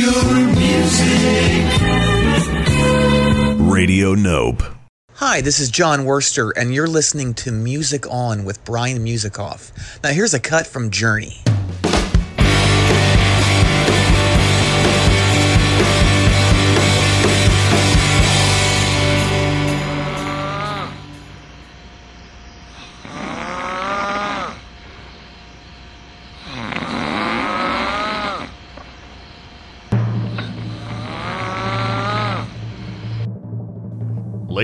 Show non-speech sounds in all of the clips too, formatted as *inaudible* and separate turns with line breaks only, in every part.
your music.
Radio Nope.
Hi, this is John Worster, and you're listening to Music On with Brian Musikoff. Now, here's a cut from Journey.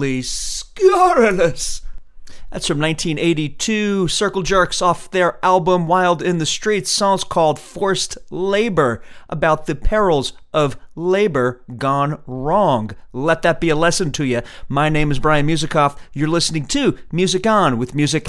Absolutely scurrilous! That's from 1982, Circle Jerks off their album Wild in the Streets, songs called Forced Labor, about the perils of labor gone wrong. Let that be a lesson to you. My name is Brian Musikoff. You're listening to Music On with Music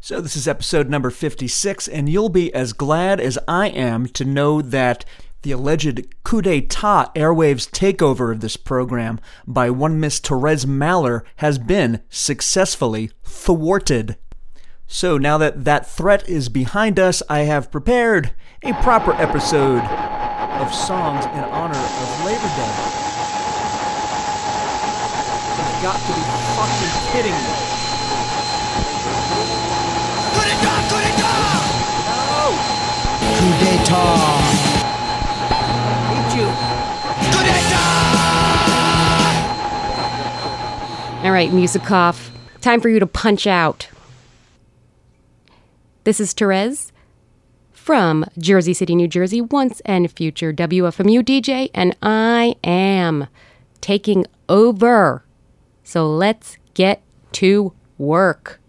So, this is episode number 56, and you'll be as glad as I am to know that the alleged coup d'etat airwaves takeover of this program by one Miss Therese Mahler has been successfully thwarted. So, now that that threat is behind us, I have prepared a proper episode of songs in honor of Labor Day. You've got to be fucking kidding me.
Coup d'etat,
All right, Musikoff. Time for you to punch out. This is Therese from Jersey City, New Jersey, once and future WFMU DJ, and I am taking over. So let's get to work.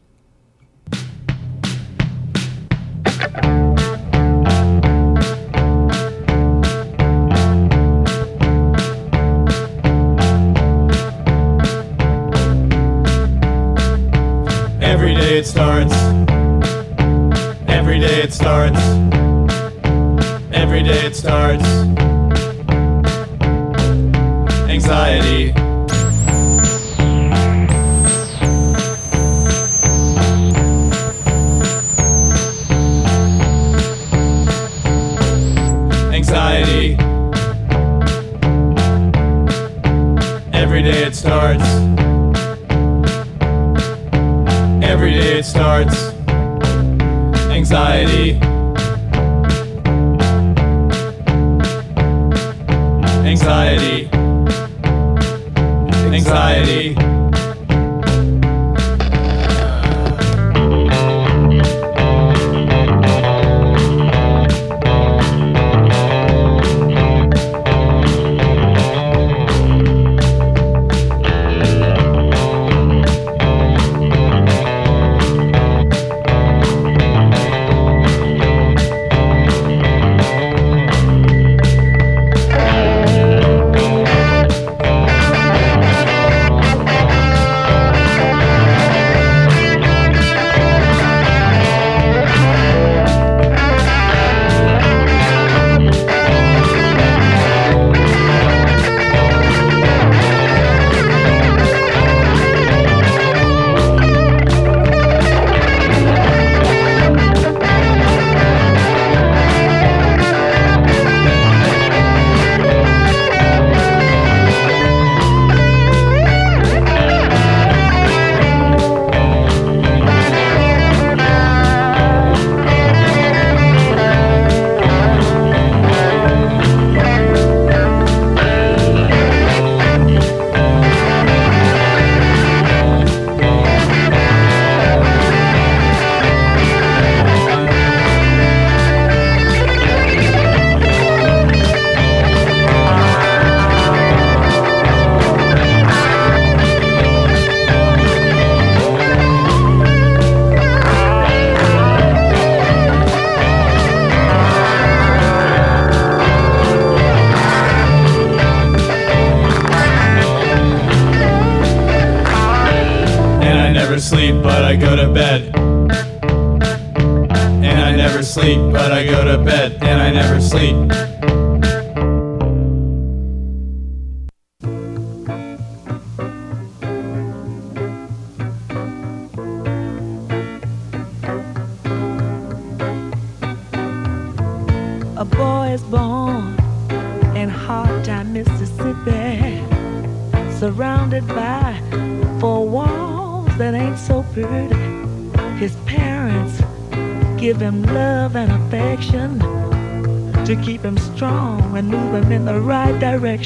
It starts. Every day it starts. Every day it starts. Anxiety. Anxiety. Every day it starts. Every day it starts. Anxiety. Anxiety. Anxiety.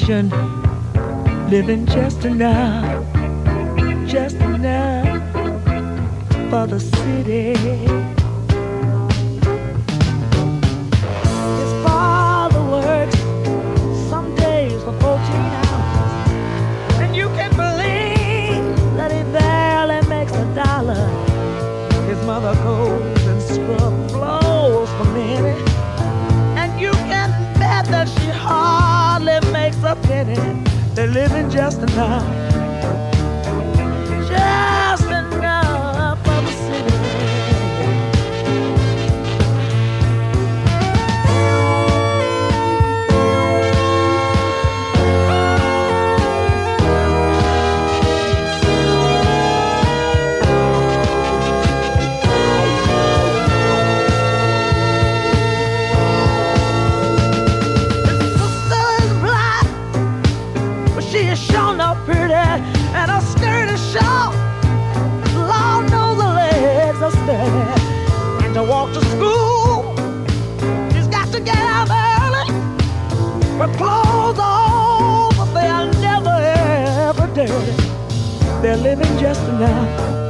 Living just enough, They're living just enough,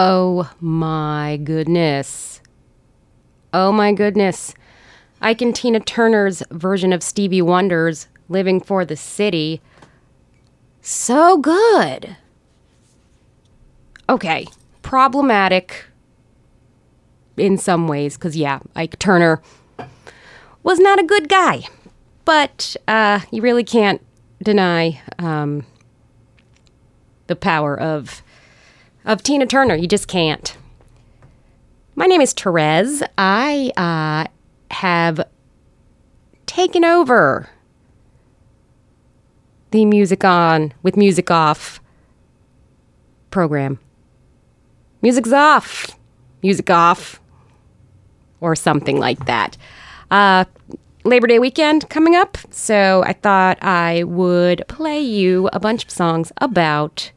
Oh
my goodness. Oh my goodness. Ike and Tina Turner's version of Stevie Wonder's Living for the City. So good. Okay, problematic in some ways, because yeah, Ike Turner was not a good guy. But uh, you really can't deny um, the power of of Tina Turner. You just can't. My name is Therese. I uh, have taken over the Music On with Music Off program. Music's off. Music off. Or something like that. Uh, Labor Day weekend coming up, so I thought I would play you a bunch of songs about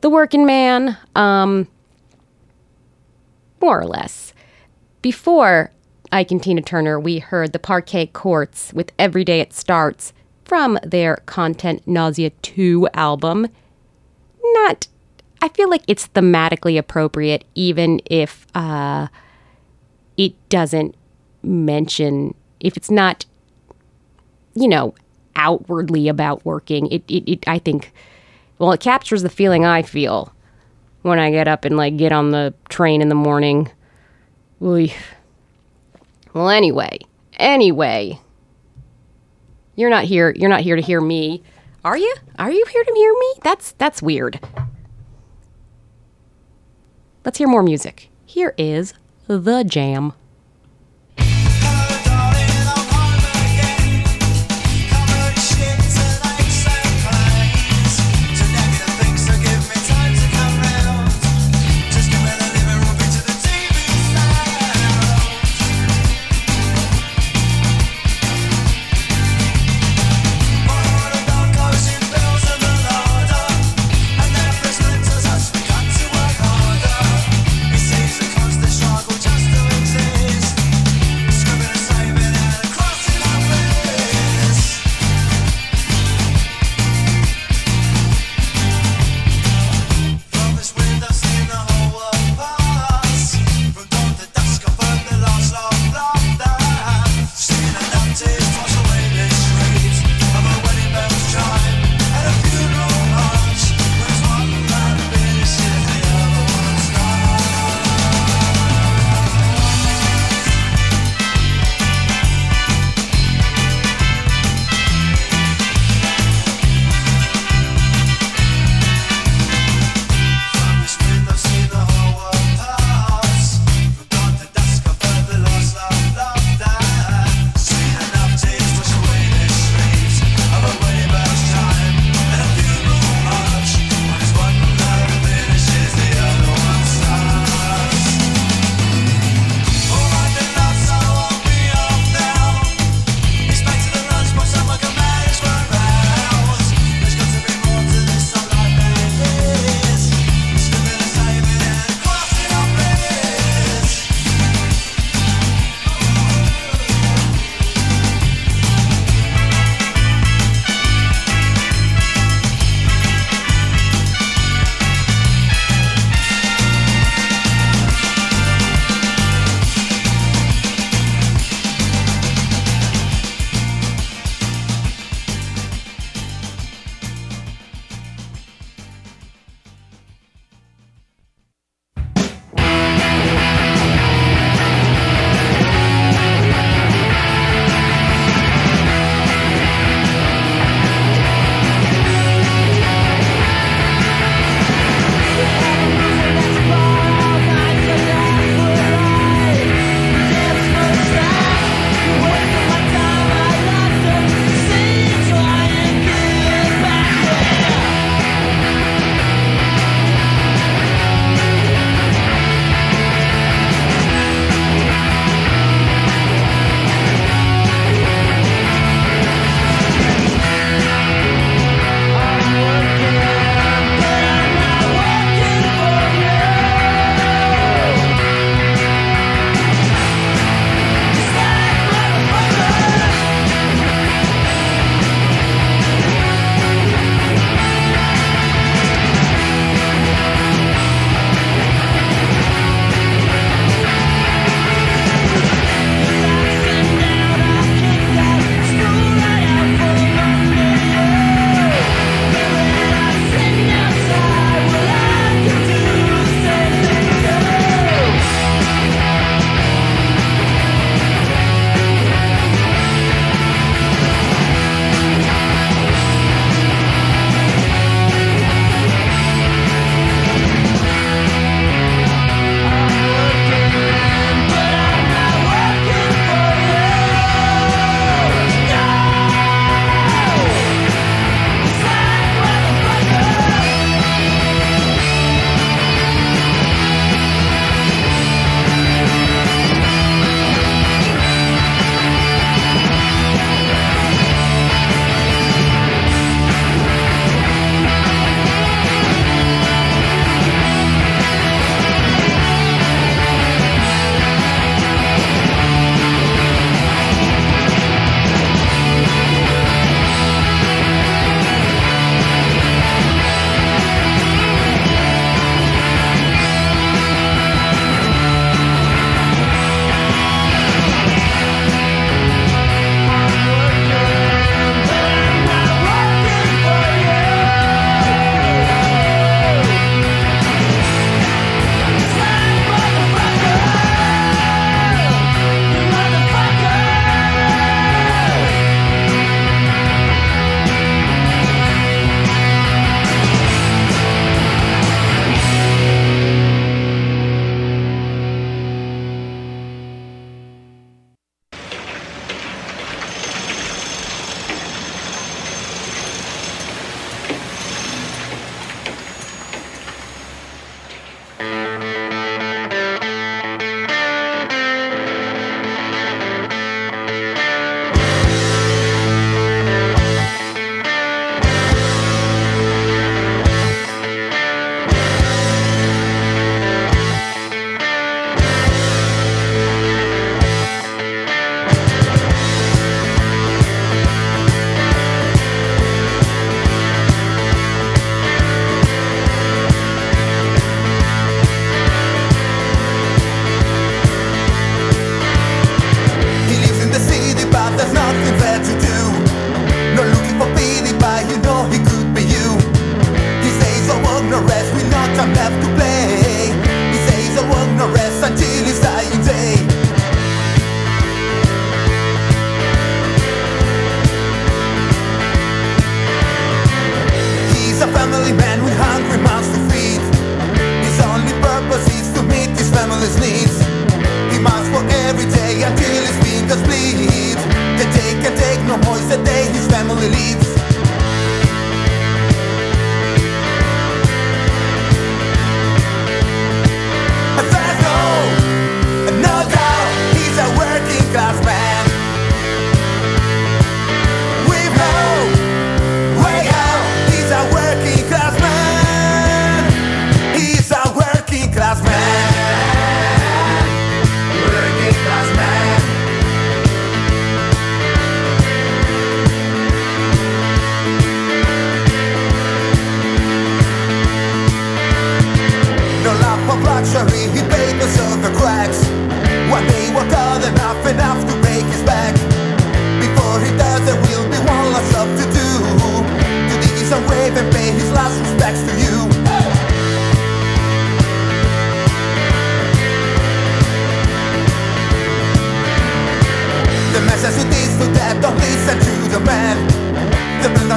the working man, um, more or less. Before Ike and Tina Turner, we heard the Parquet Courts with Every Day It Starts from their Content Nausea 2 album. Not, I feel like it's thematically appropriate, even if uh, it doesn't mention, if it's not, you know, outwardly about working, it, it, it I think, well, it captures the feeling I feel when I get up and like get on the train in the morning. Well, anyway, anyway, you're not here. You're not here to hear me, are you? Are you here to hear me? That's that's weird. Let's hear more music. Here is the jam.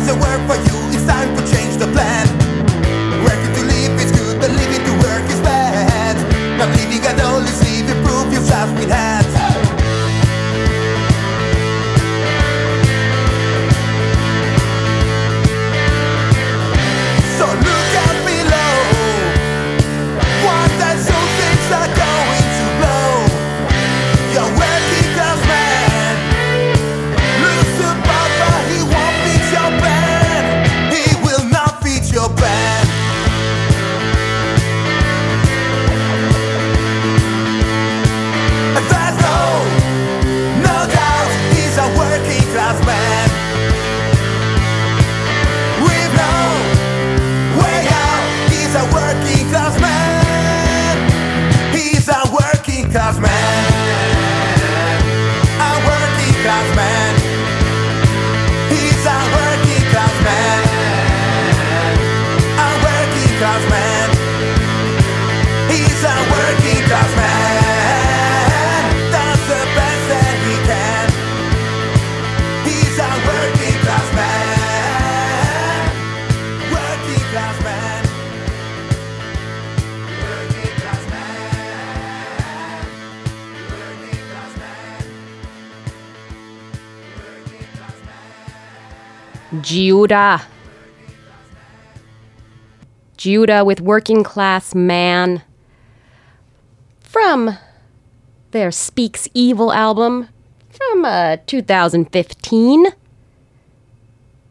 doesn't work for you.
Giuda. Giuda with working class man. From their Speaks Evil album from uh, 2015.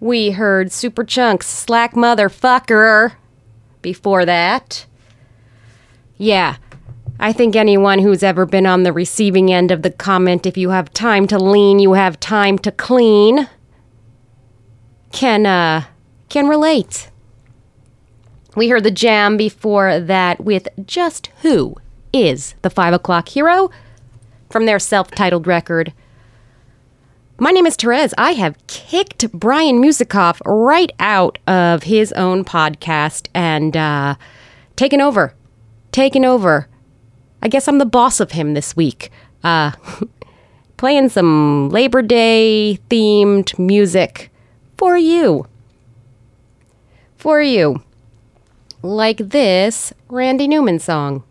We heard Superchunk's Slack Motherfucker before that. Yeah, I think anyone who's ever been on the receiving end of the comment, if you have time to lean, you have time to clean can uh, can relate. We heard the jam before that with just who is the five o'clock hero from their self-titled record. My name is Therese. I have kicked Brian Musikoff right out of his own podcast and uh, taken over. Taken over. I guess I'm the boss of him this week. Uh, *laughs* playing some Labor Day themed music for you. For you. Like this Randy Newman song.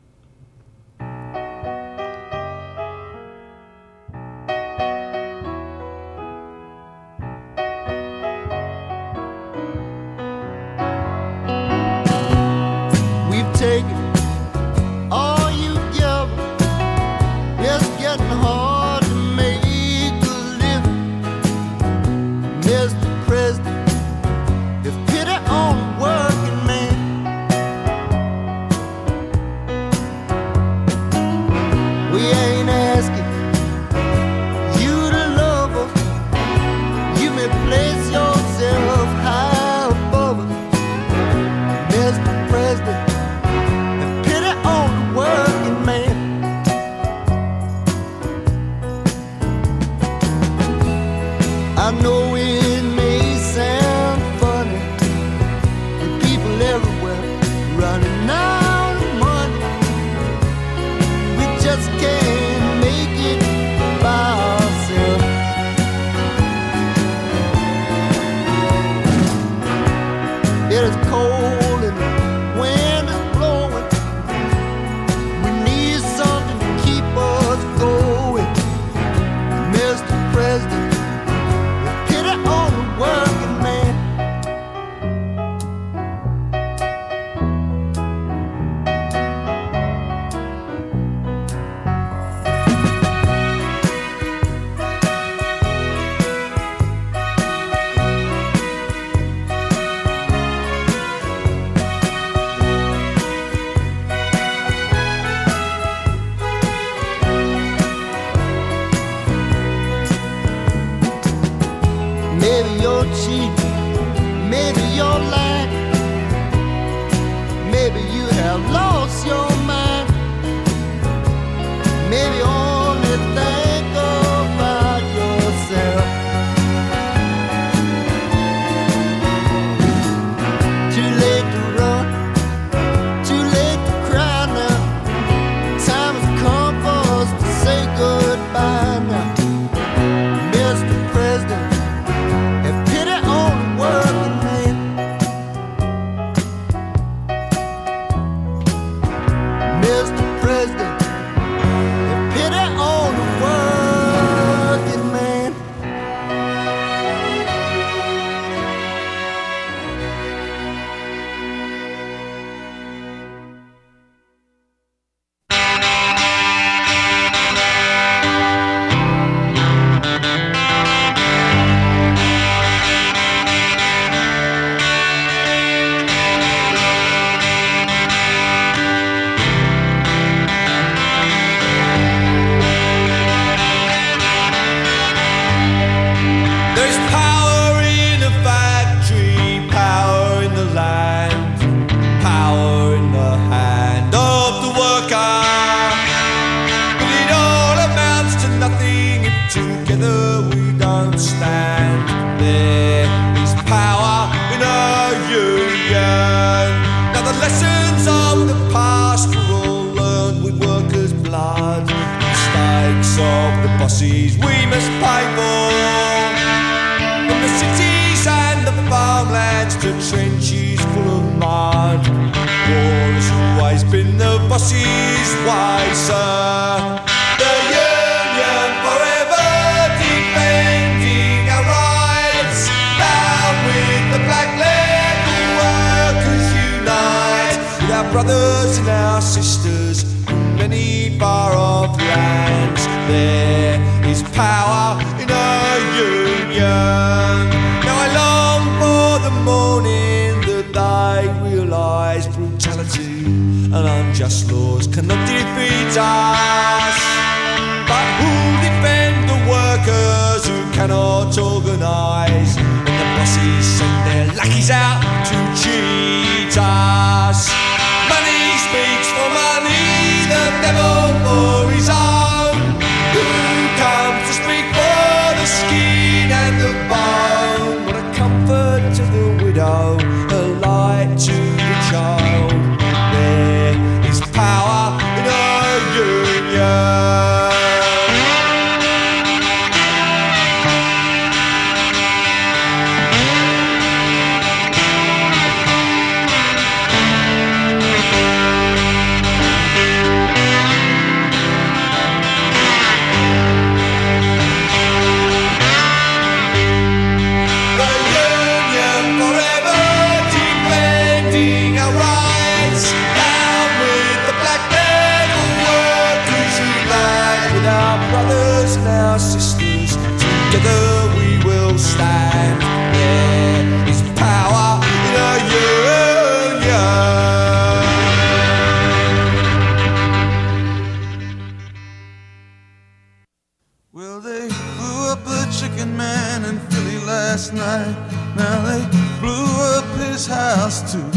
Too.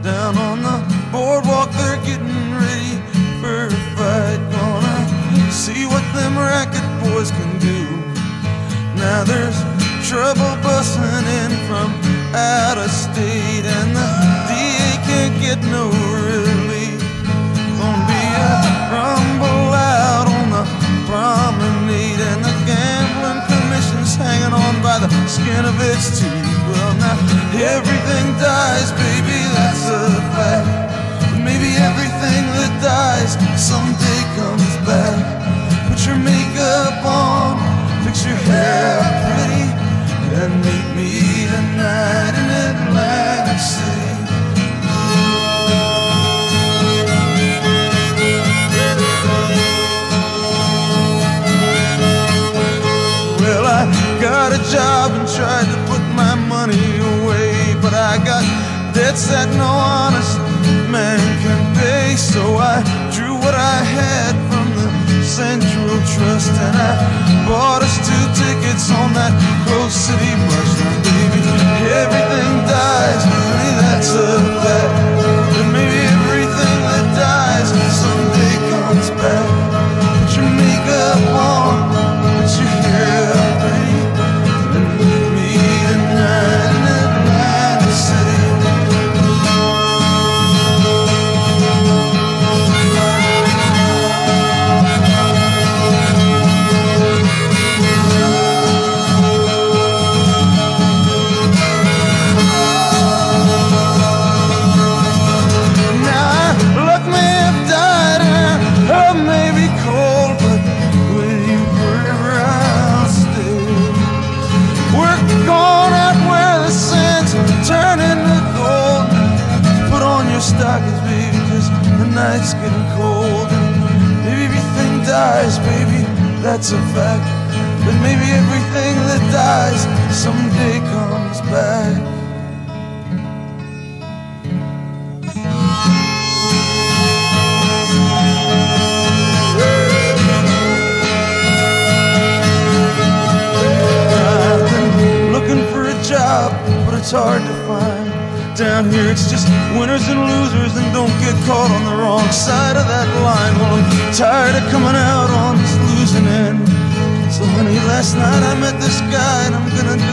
Down on the boardwalk, they're getting ready for a fight. Gonna see what them racket boys can do. Now there's trouble busting in from out of state, and the DA can't get no relief. Gonna be a rumble out on the promenade, and the gambling commission's hanging on by the skin of its teeth. Everything dies, baby, that's a fact. Maybe everything that dies someday comes back. Put your makeup on, fix your hair pretty, and meet me tonight in Atlantic City. Well, I got a job and tried to debts that no honest man can pay. So I drew what I had from the Central Trust and I bought us two tickets on that Coast City bus. Now, baby, everything dies, honey, that's a. And maybe that's a fact. But maybe everything that dies someday comes back. I've been looking for a job, but it's hard to find. Down here, it's just winners and losers, and don't get caught on the wrong side of that line. Well, I'm tired of coming out on this end. So, honey, last night I met this guy, and I'm gonna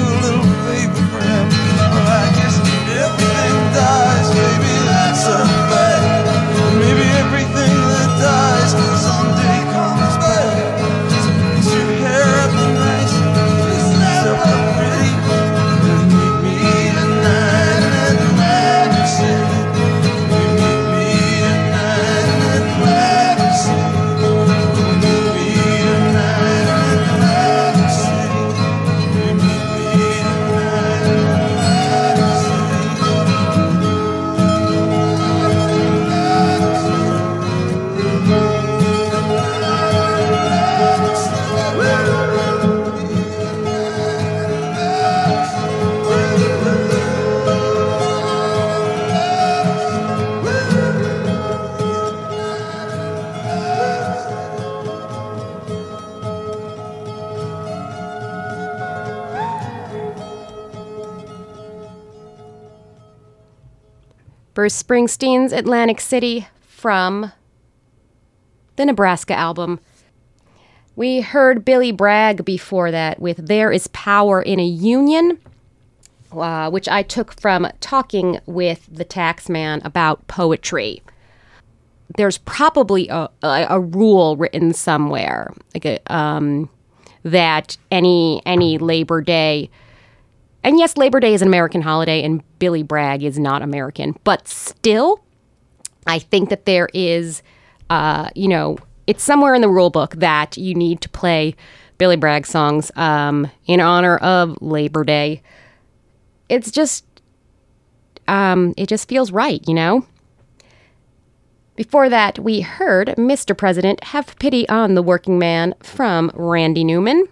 Bruce Springsteen's Atlantic City from the Nebraska album. We heard Billy Bragg before that with There is Power in a Union, uh, which I took from talking with the taxman about poetry. There's probably a, a, a rule written somewhere like a, um, that any any Labor Day and yes, Labor Day is an American holiday, and Billy Bragg is not American. But still, I think that there is, uh, you know, it's somewhere in the rule book that you need to play Billy Bragg songs um, in honor of Labor Day. It's just, um, it just feels right, you know? Before that, we heard Mr. President Have Pity on the Working Man from Randy Newman.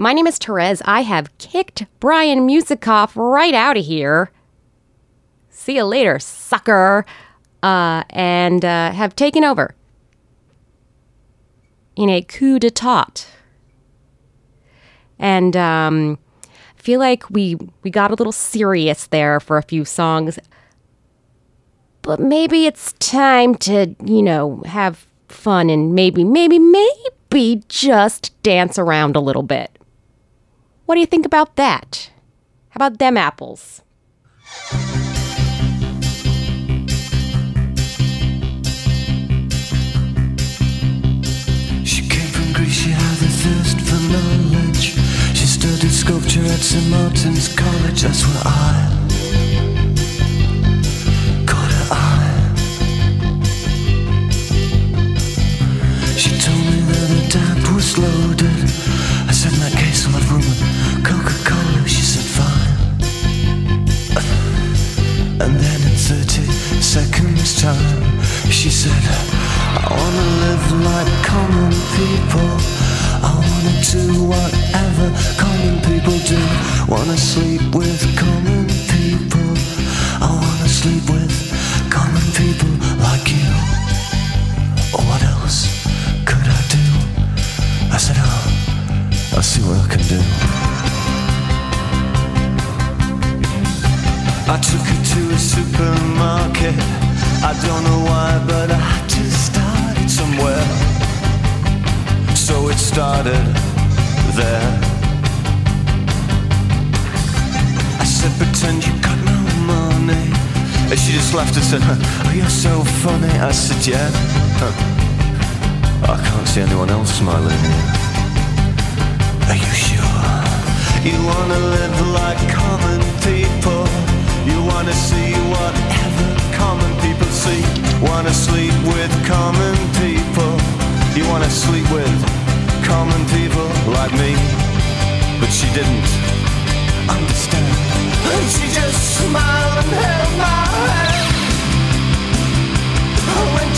My name is Therese. I have kicked Brian Musikoff right out of here. See you later, sucker. Uh, and uh, have taken over in a coup d'etat. And um, feel like we we got a little serious there for a few songs. But maybe it's time to, you know, have fun and maybe, maybe, maybe just dance around a little bit. What do you think about that? How about them apples?
She came from Greece, she had a thirst for knowledge. She studied sculpture at St. Martin's College, that's where I Sleep with common people like me. But she didn't understand. And she just smiled and held my hand. I went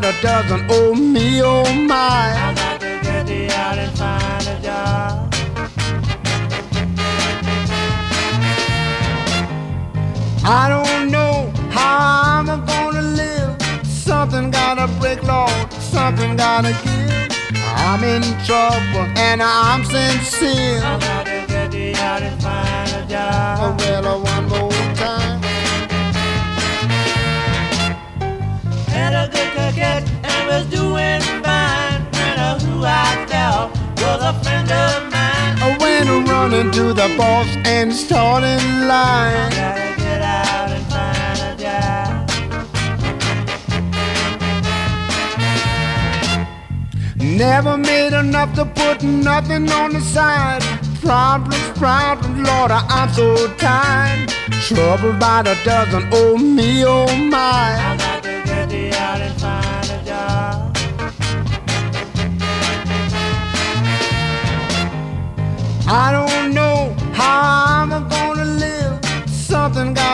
got a
dozen. Oh me, oh my.
I got to get the out and find a job.
I don't know how I'm gonna live. Something gotta break law, something gotta give. I'm in trouble and I'm sincere.
I gotta get the out and find a job.
Well,
I
to the boss and starting
line. Gotta get out and find a job.
Never made enough to put nothing on the side. Problems, problems, Lord, I'm so tired. Troubled by the dozen, oh me, oh my.
I got to get out and find a job.
I don't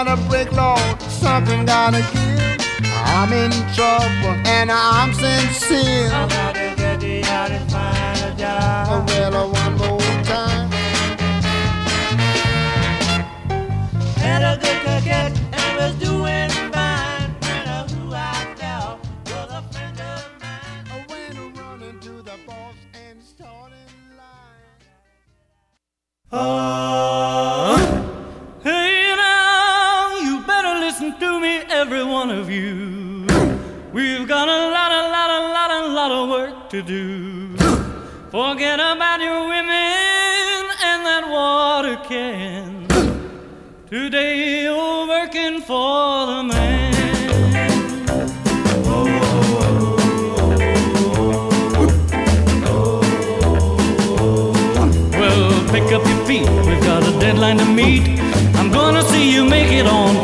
gotta break, Lord. Something gotta give. I'm in trouble and I'm sincere.
I gotta get out and find a job. Oh, well, I
to
do. Forget about your women and that water can. Today you're working for the man. Well, pick up your feet. We've got a deadline to meet. I'm gonna see you make it on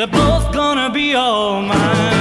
They're both gonna be all mine.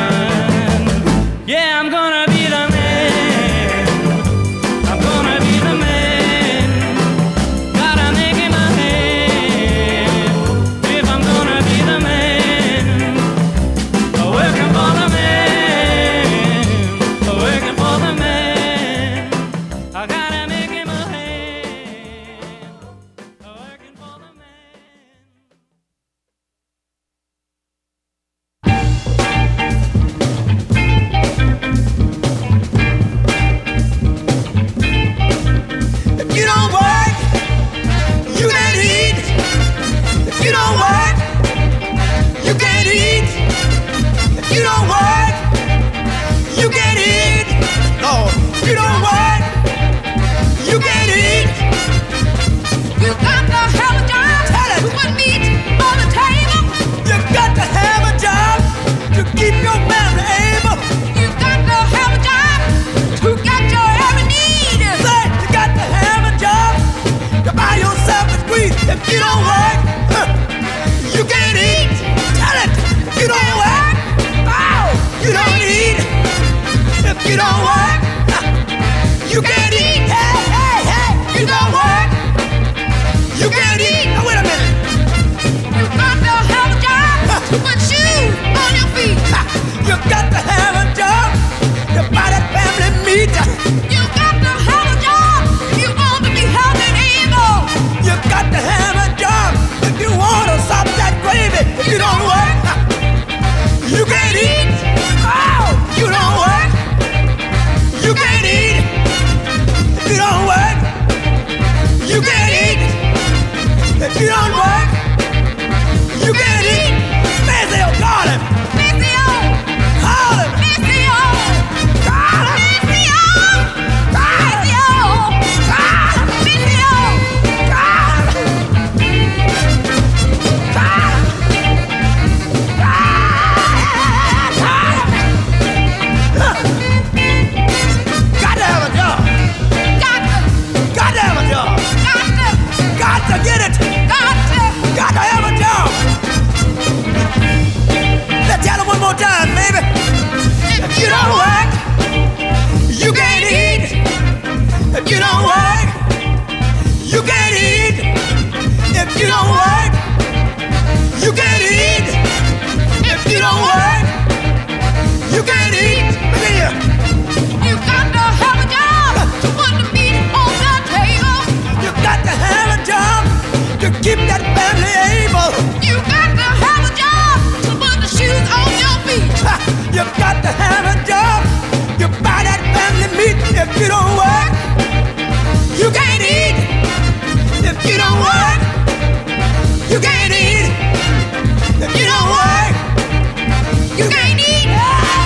You can't eat.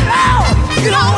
No, you don't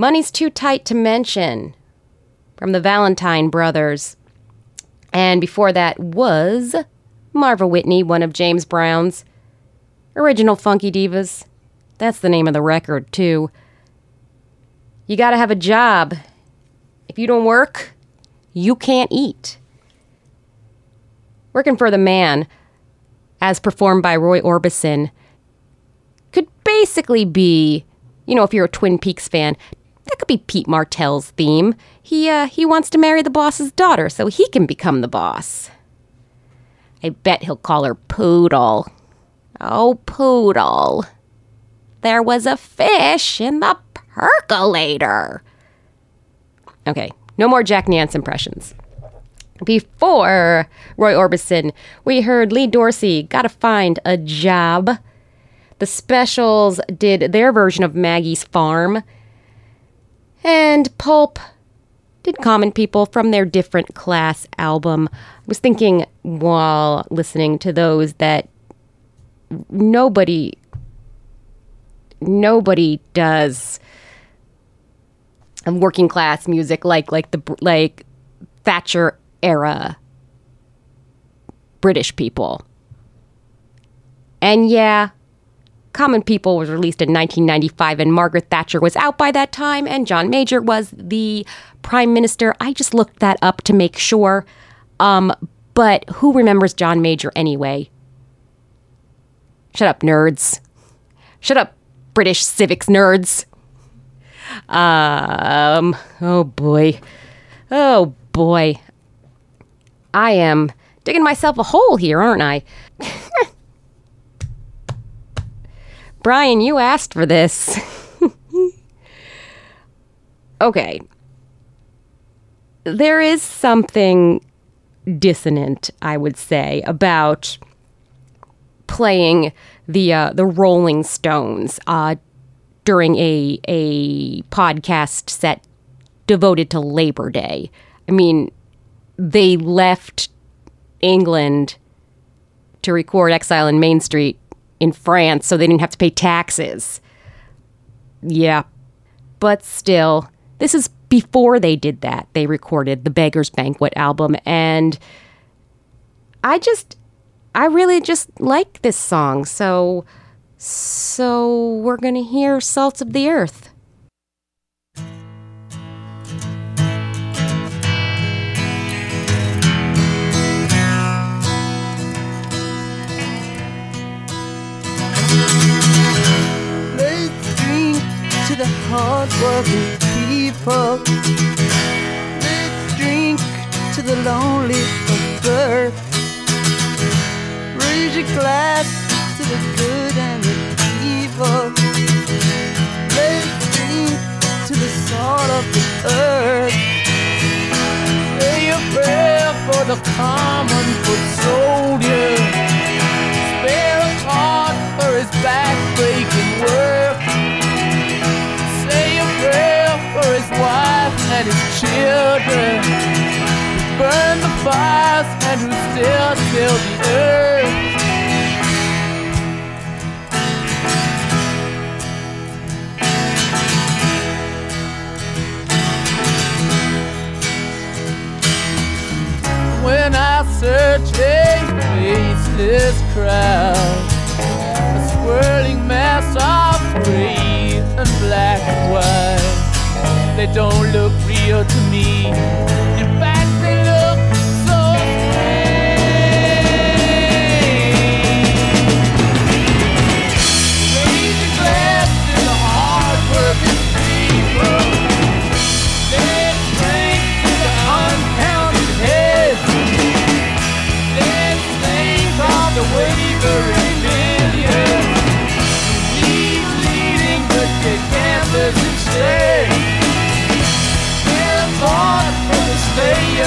Money's Too Tight to Mention
from the Valentine Brothers. And before that was Marva Whitney, one of James Brown's original Funky Divas. That's the name of the record, too. You got to have a job. If you don't work, you can't eat. Working for the Man, as performed by Roy Orbison, could basically be, you know, if you're a Twin Peaks fan, that could be Pete Martell's theme. He uh, he wants to marry the boss's daughter so he can become the boss. I bet he'll call her Poodle. Oh, Poodle. There was a fish in the percolator. Okay, no more Jack Nance impressions. Before Roy Orbison, we heard Lee Dorsey, Gotta Find a Job. The Specials did their version of Maggie's Farm and Pulp did Common People from their different class album. I was thinking while listening to those that nobody nobody does working class music like like the like Thatcher era British people. And yeah, Common People was released in 1995, and Margaret Thatcher was out by that time, and John Major was the prime minister. I just looked that up to make sure. Um, but who remembers John Major anyway? Shut up, nerds. Shut up, British civics nerds. Um, oh boy. Oh boy. I am digging myself a hole here, aren't I? *laughs* Brian, you asked for this. *laughs* okay. There is something dissonant, I would say, about playing the uh, the Rolling Stones uh, during a a podcast set devoted to Labor Day. I mean, they left England to record Exile in Main Street in France so they didn't have to pay taxes. Yeah. But still, this is before they did that. They recorded the Beggar's Banquet album and I just I really just like this song. So so we're going to hear Salts of the Earth.
Drink to the hard-working people. Let's drink to the lonely of earth. Raise your glass to the good and the evil. Let's drink to the salt of the earth. Say a prayer for the common foot soldier. Children. Who burn the fires and who still till the earth. When I search a faceless crowd, a swirling mass of gray and black and white, they don't look real to me.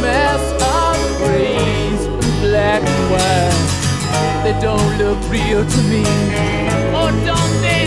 mass of grays and black and white, they don't look real to me. Or don't they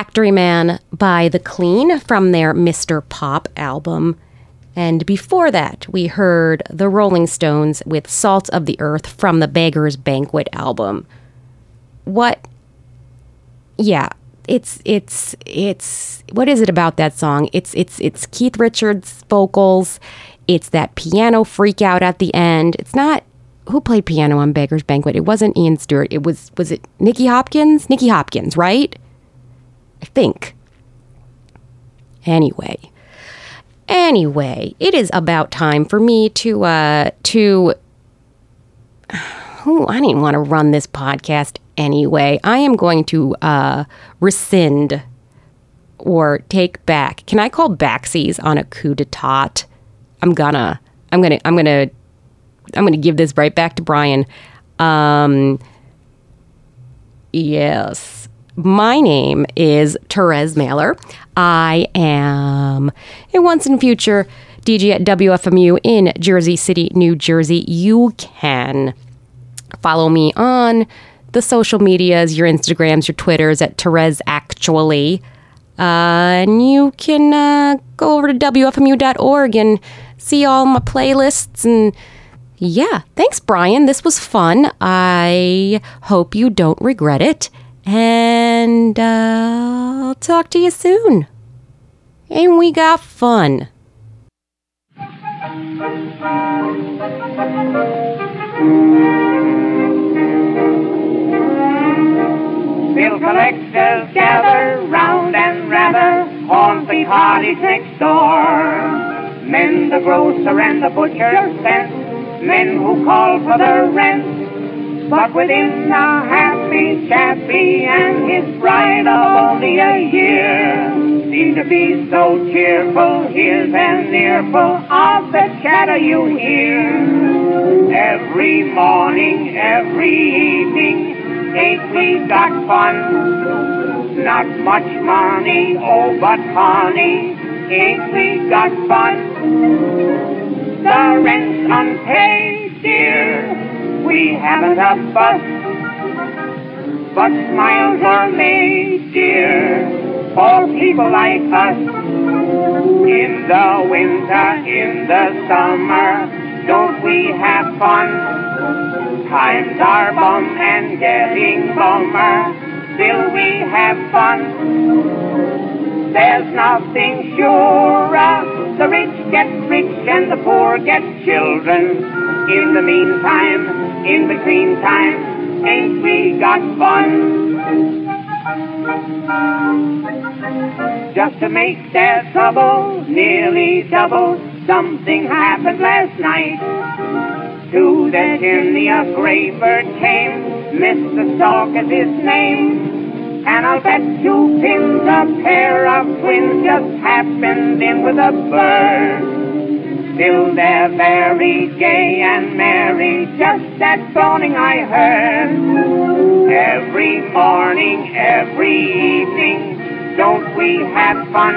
Factory Man
by The Clean from their Mr. Pop album. And before that, we heard The Rolling Stones with Salt of the Earth from the Beggar's Banquet album. What? Yeah, it's it's it's what is it about that song? It's it's it's Keith Richards vocals. It's that piano freak out at the end. It's not who played piano on Beggar's Banquet. It wasn't Ian Stewart. It was was it Nicky Hopkins? Nicky Hopkins, right? I think. Anyway. Anyway, it is about time for me to uh to *sighs* Ooh, I didn't want to run this podcast anyway. I am going to uh rescind or take back. Can I call backsies on a coup d'etat? I'm gonna I'm gonna I'm gonna I'm gonna give this right back to Brian. Um yes my name is Therese Mahler. I am a once and future DJ at WFMU in Jersey City, New Jersey. You can follow me on the social medias, your Instagrams, your Twitters at Therese Actually. Uh, and you can uh, go over to WFMU.org and see all my playlists. And yeah, thanks, Brian. This was fun. I hope you don't regret it. And uh, I'll talk to you soon. And we got fun.
Bill collectors gather round and rather haunt the cottage next door. Men the grocer and the butcher sent, men who call for the rent. But within the happy chappy and his bride of only a year seem to be so cheerful. Here's an earful of the chatter you hear every morning, every evening. Ain't we got fun? Not much money, oh, but honey, ain't we got fun? The rent's unpaid, dear. We haven't a bus, but smiles are made, dear, for people like us. In the winter, in the summer, don't we have fun? Times are bum and getting bummer, still we have fun. There's nothing surer. The rich get rich and the poor get children. In the meantime, in between time, ain't we got fun? Just to make their trouble nearly double, something happened last night. To the chimney a gray bird came, Mr. Stalk is his name. And I'll bet two pins a pair of twins just happened in with a bird. Still they're very gay and merry, just that dawning I heard. Every morning, every evening, don't we have fun?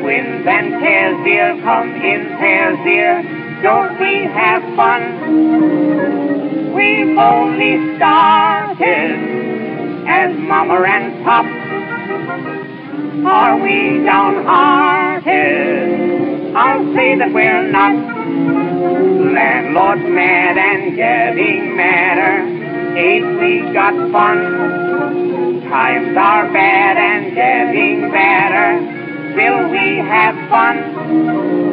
Twins and pairs, dear, come in pairs, dear, don't we have fun? We've only started as Mama and Pop. Are we downhearted? I'll say that we're not. Landlord's mad and getting madder. Ain't we got fun? Times are bad and getting better. Will we have fun.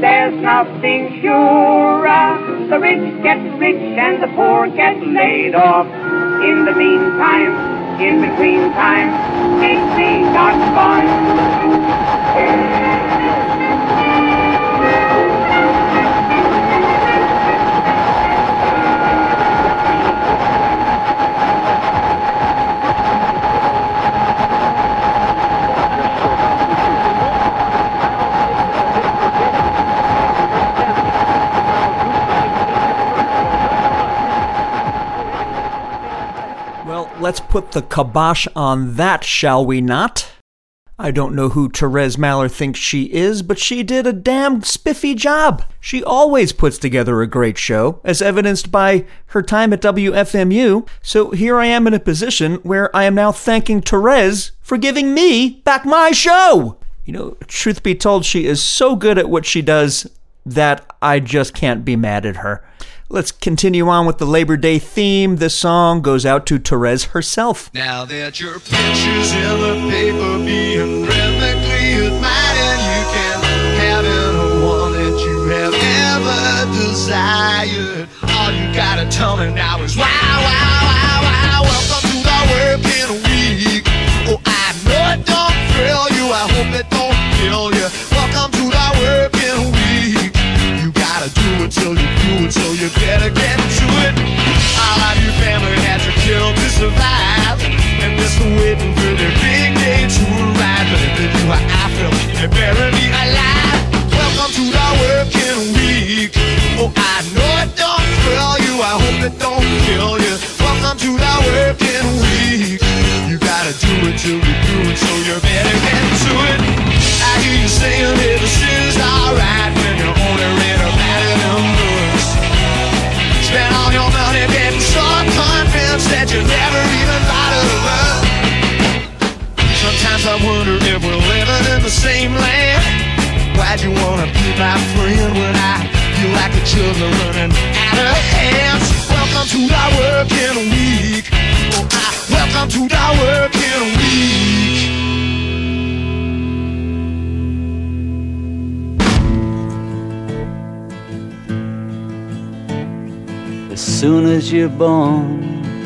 There's nothing surer. Uh, the rich get rich and the poor get laid off. In the meantime, in between time, ain't we got fun?
Well, let's put the kibosh on that, shall we not? I don't know who Therese Mahler thinks she is, but she did a damn spiffy job. She always puts together a great show, as evidenced by her time at WFMU. So here I am in a position where I am now thanking Therese for giving me back my show. You know, truth be told, she is so good at what she does that I just can't be mad at her. Let's continue on with the Labor Day theme. This song goes out to Therese herself.
Now that your picture's in the paper being admired, you can have any one that you have ever desired. All you gotta tell me now is wow, wow, wow, wow. Welcome to the working week. Oh, I know it don't thrill you. I hope it don't kill you. Gotta do it till you do it, so you better get to it. All of your family had to kill to survive, and they're waiting for their big day to arrive. But if they how I feel, they better be alive. Welcome to the working week. Oh, I know it don't thrill you. I hope it don't kill you. Welcome to the working week. You gotta do it till you do it, so you better get to it. I hear you saying that this is alright that you never even thought of love. Sometimes I wonder if we're living in the same land. Why'd you wanna be my friend when I feel like the children running out of hands? Welcome to the working week. Oh, I welcome to the working week.
As soon as you're born,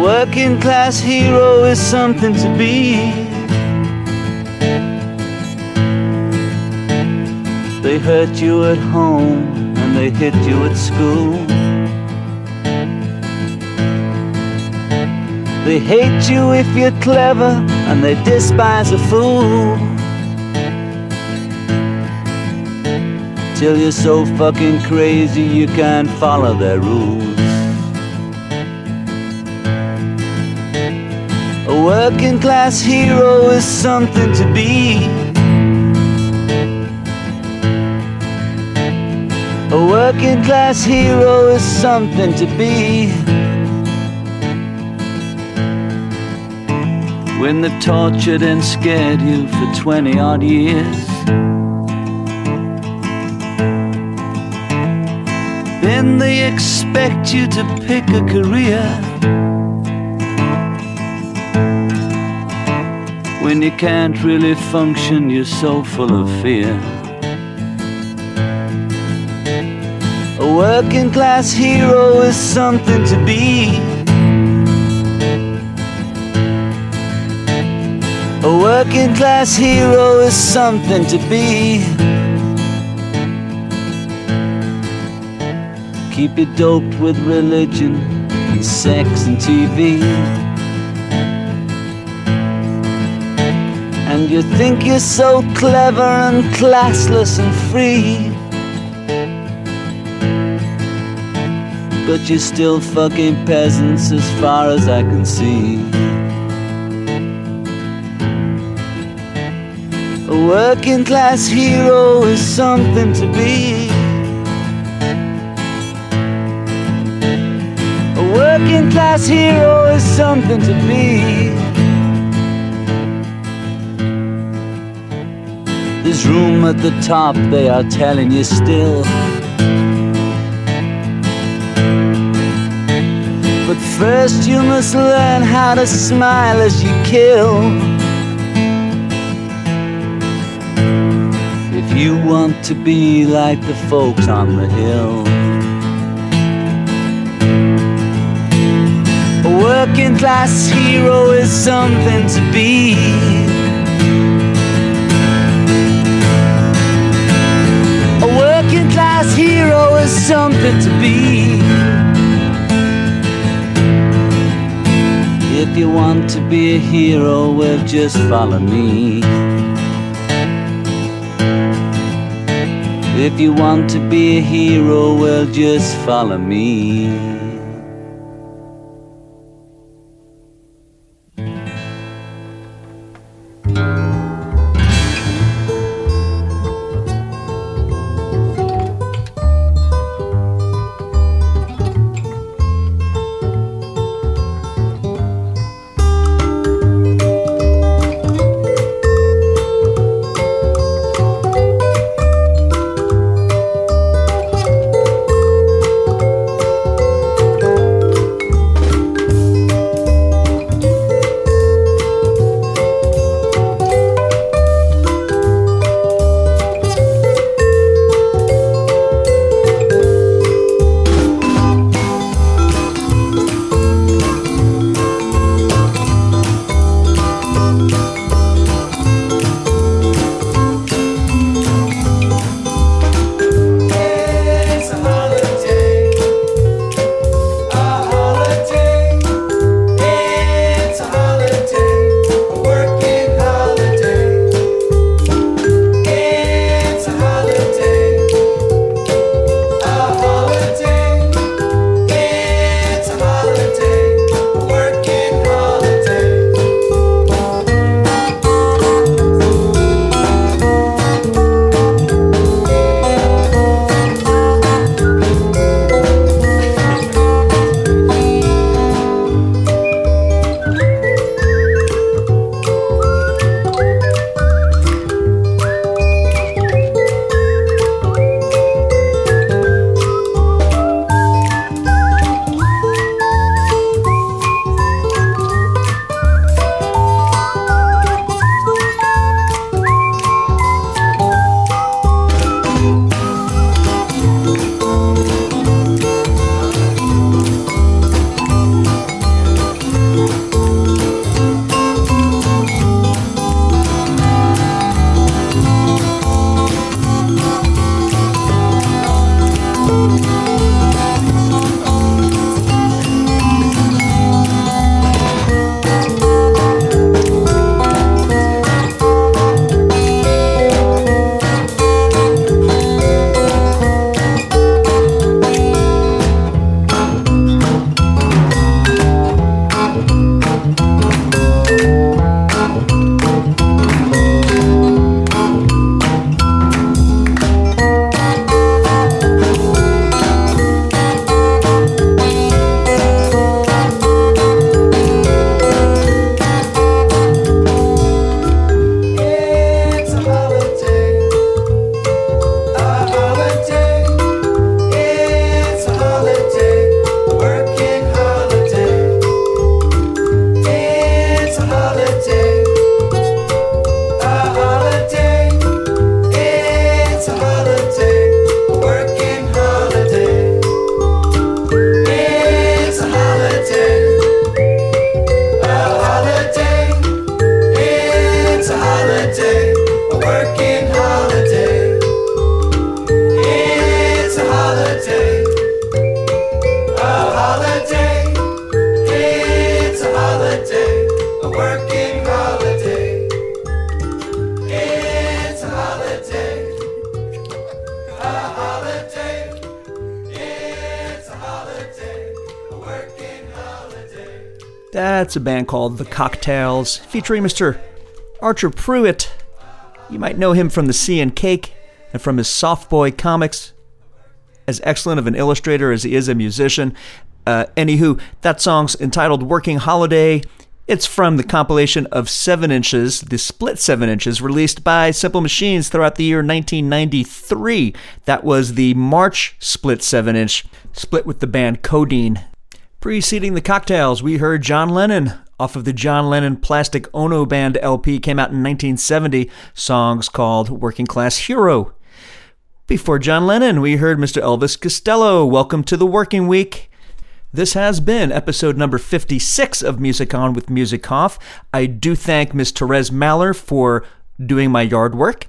A working class hero is something to be. They hurt you at home and they hit you at school. They hate you if you're clever and they despise a fool. Till you're so fucking crazy you can't follow their rules. A working class hero is something to be. A working class hero is something to be. when they've tortured and scared you for 20 odd years. Then they expect you to pick a career. When you can't really function, you're so full of fear. A working class hero is something to be. A working class hero is something to be. Keep you doped with religion and sex and TV. And you think you're so clever and classless and free. But you're still fucking peasants as far as I can see. A working class hero is something to be. A working class hero is something to be. There's room at the top, they are telling you still. But first, you must learn how to smile as you kill. If you want to be like the folks on the hill. A working class hero is something to be. Something to be. If you want to be a hero, well, just follow me. If you want to be a hero, well, just follow me.
That's a band called The Cocktails, featuring Mr. Archer Prewitt. You might know him from the Sea and Cake and from his Soft Boy comics. As excellent of an illustrator as he is a musician. Uh, anywho, that song's entitled Working Holiday. It's from the compilation of 7 inches, the split 7 inches, released by Simple Machines throughout the year 1993. That was the March split 7 inch, split with the band Codeine. Preceding the cocktails, we heard John Lennon off of the John Lennon Plastic Ono Band LP, came out in 1970, songs called Working Class Hero. Before John Lennon, we heard Mr. Elvis Costello, Welcome to the Working Week. This has been episode number 56 of Music On with Music Off. I do thank Miss Therese Mahler for doing my yard work.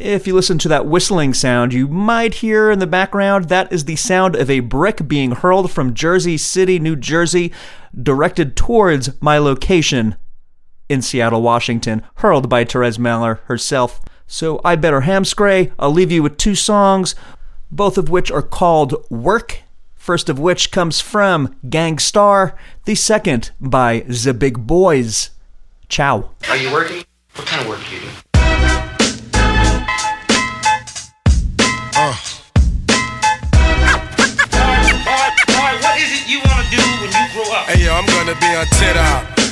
If you listen to that whistling sound, you might hear in the background that is the sound of a brick being hurled from Jersey City, New Jersey, directed towards my location in Seattle, Washington, hurled by Therese Mahler herself. So I better hamscray. I'll leave you with two songs, both of which are called Work. First of which comes from Gang Starr, the second by The Big Boys. Ciao.
Are you working? What kind of work do you do?
Gonna be on tit.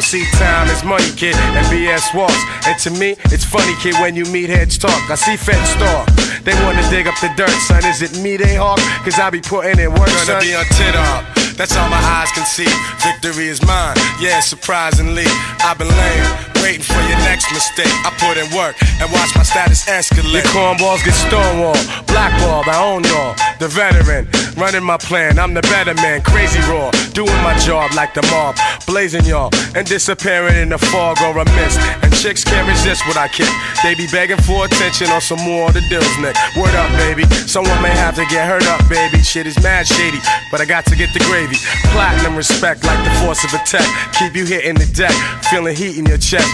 See, time is money, kid, and BS walks. And to me, it's funny, kid, when you meet heads talk. I see feds talk. They wanna dig up the dirt, son. Is it me they hawk? Cause I be putting in work,
Gonna
son.
be on tit up. That's all my eyes can see. Victory is mine. Yeah, surprisingly, I've been laying, waiting for your next mistake. I put in work and watch my status escalate.
Your cornballs get stonewalled, blackballed. I own y'all, the veteran, running my plan. I'm the better man, crazy raw, doing my job like the mob, blazing y'all and disappearing in the fog or a mist. And chicks can't resist what I kick. They be begging for attention on some more of the deals, Nick. Word up, baby. Someone may have to get hurt up, baby. Shit is mad shady, but I got to get the gravy. Platinum respect like the force of attack. Keep you hitting the deck, feeling heat in your chest.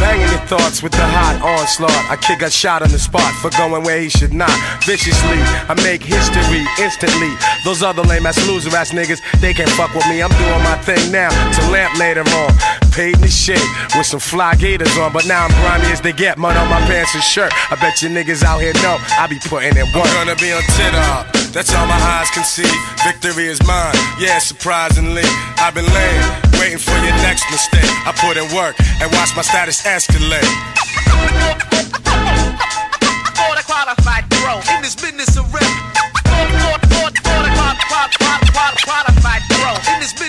Banging your thoughts with the hot onslaught. I kick a shot on the spot for going where he should not. Viciously, I make history instantly. Those other lame ass loser ass niggas, they can't fuck with me. I'm doing my thing now to lamp later on. Paid in the shit with some fly gators on, but now I'm grimy as they get. Mud on my pants and shirt. I bet you niggas out here know I be putting in work.
I'm gonna be on tit up. That's all my eyes can see. Victory is mine. Yeah, surprisingly, I've been laying, waiting for your next mistake. I put in work and watch my status escalate.
Border qualified pro in this business of rap. Border qualified pro in this business